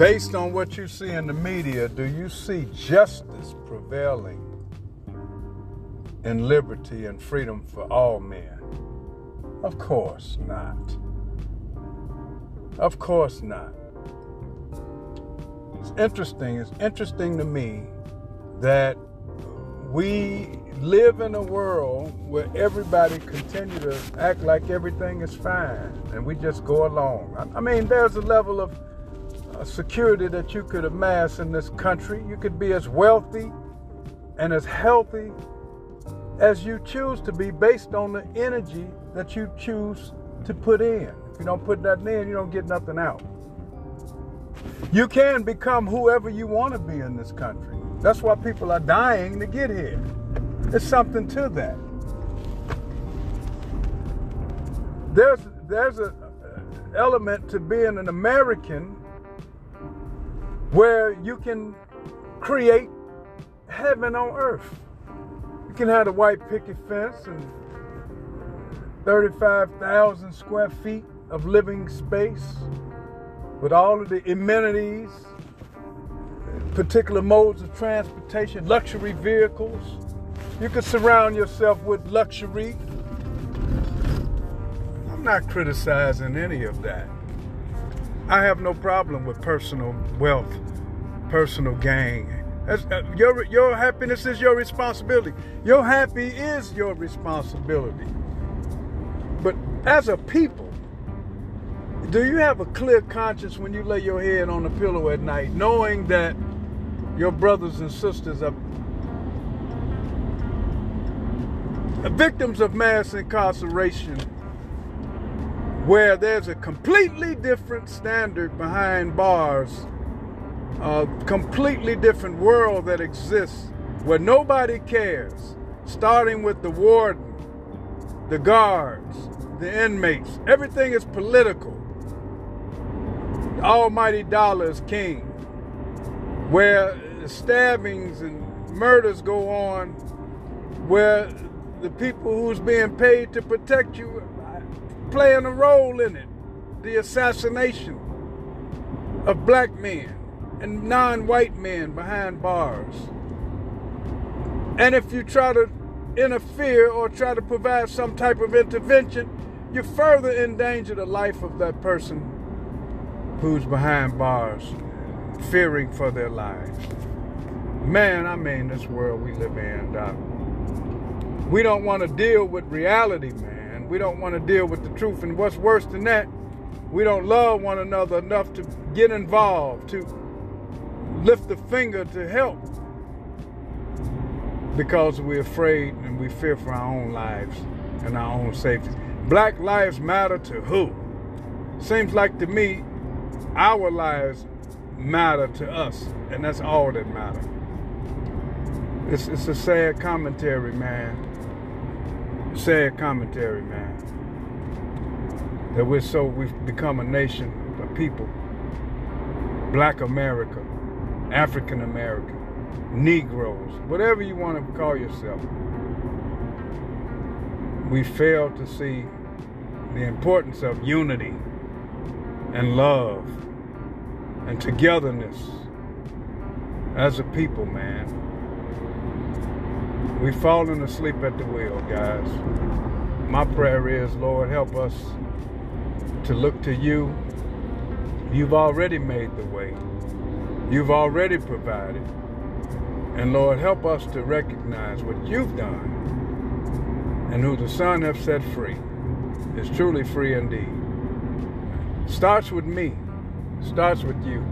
based on what you see in the media, do you see justice prevailing in liberty and freedom for all men? Of course not. Of course not. It's interesting. It's interesting to me that we live in a world where everybody continue to act like everything is fine and we just go along. I mean, there's a level of security that you could amass in this country. You could be as wealthy and as healthy as you choose to be based on the energy that you choose to put in. If you don't put nothing in, you don't get nothing out. You can become whoever you want to be in this country. That's why people are dying to get here. There's something to that. There's there's a element to being an American where you can create heaven on earth. You can have a white picket fence and 35,000 square feet of living space with all of the amenities, particular modes of transportation, luxury vehicles. You can surround yourself with luxury. I'm not criticizing any of that. I have no problem with personal wealth, personal gain. Uh, your, your happiness is your responsibility. Your happy is your responsibility. But as a people, do you have a clear conscience when you lay your head on the pillow at night, knowing that your brothers and sisters are victims of mass incarceration where there's a completely different standard behind bars, a completely different world that exists where nobody cares, starting with the warden, the guards, the inmates. Everything is political. The almighty dollar is king, where stabbings and murders go on, where the people who's being paid to protect you playing a role in it. The assassination of black men and non white men behind bars. And if you try to interfere or try to provide some type of intervention, you further endanger the life of that person who's behind bars, fearing for their lives. Man, I mean, this world we live in, Doc. We don't want to deal with reality, man. We don't want to deal with the truth. And what's worse than that, we don't love one another enough to get involved, to lift a finger to help because we're afraid and we fear for our own lives and our own safety. Black lives matter to who? Seems like to me, our lives matter to us, and that's all that matters. It's, it's a sad commentary, man sad commentary, man. That we're so, we've become a nation of people. Black America, African America, Negroes, whatever you want to call yourself. We fail to see the importance of unity and love and togetherness as a people, man. We've fallen asleep at the wheel, guys. My prayer is, Lord, help us to look to you. You've already made the way. You've already provided. And Lord, help us to recognize what you've done and who the Son has set free is truly free indeed. Starts with me, starts with you.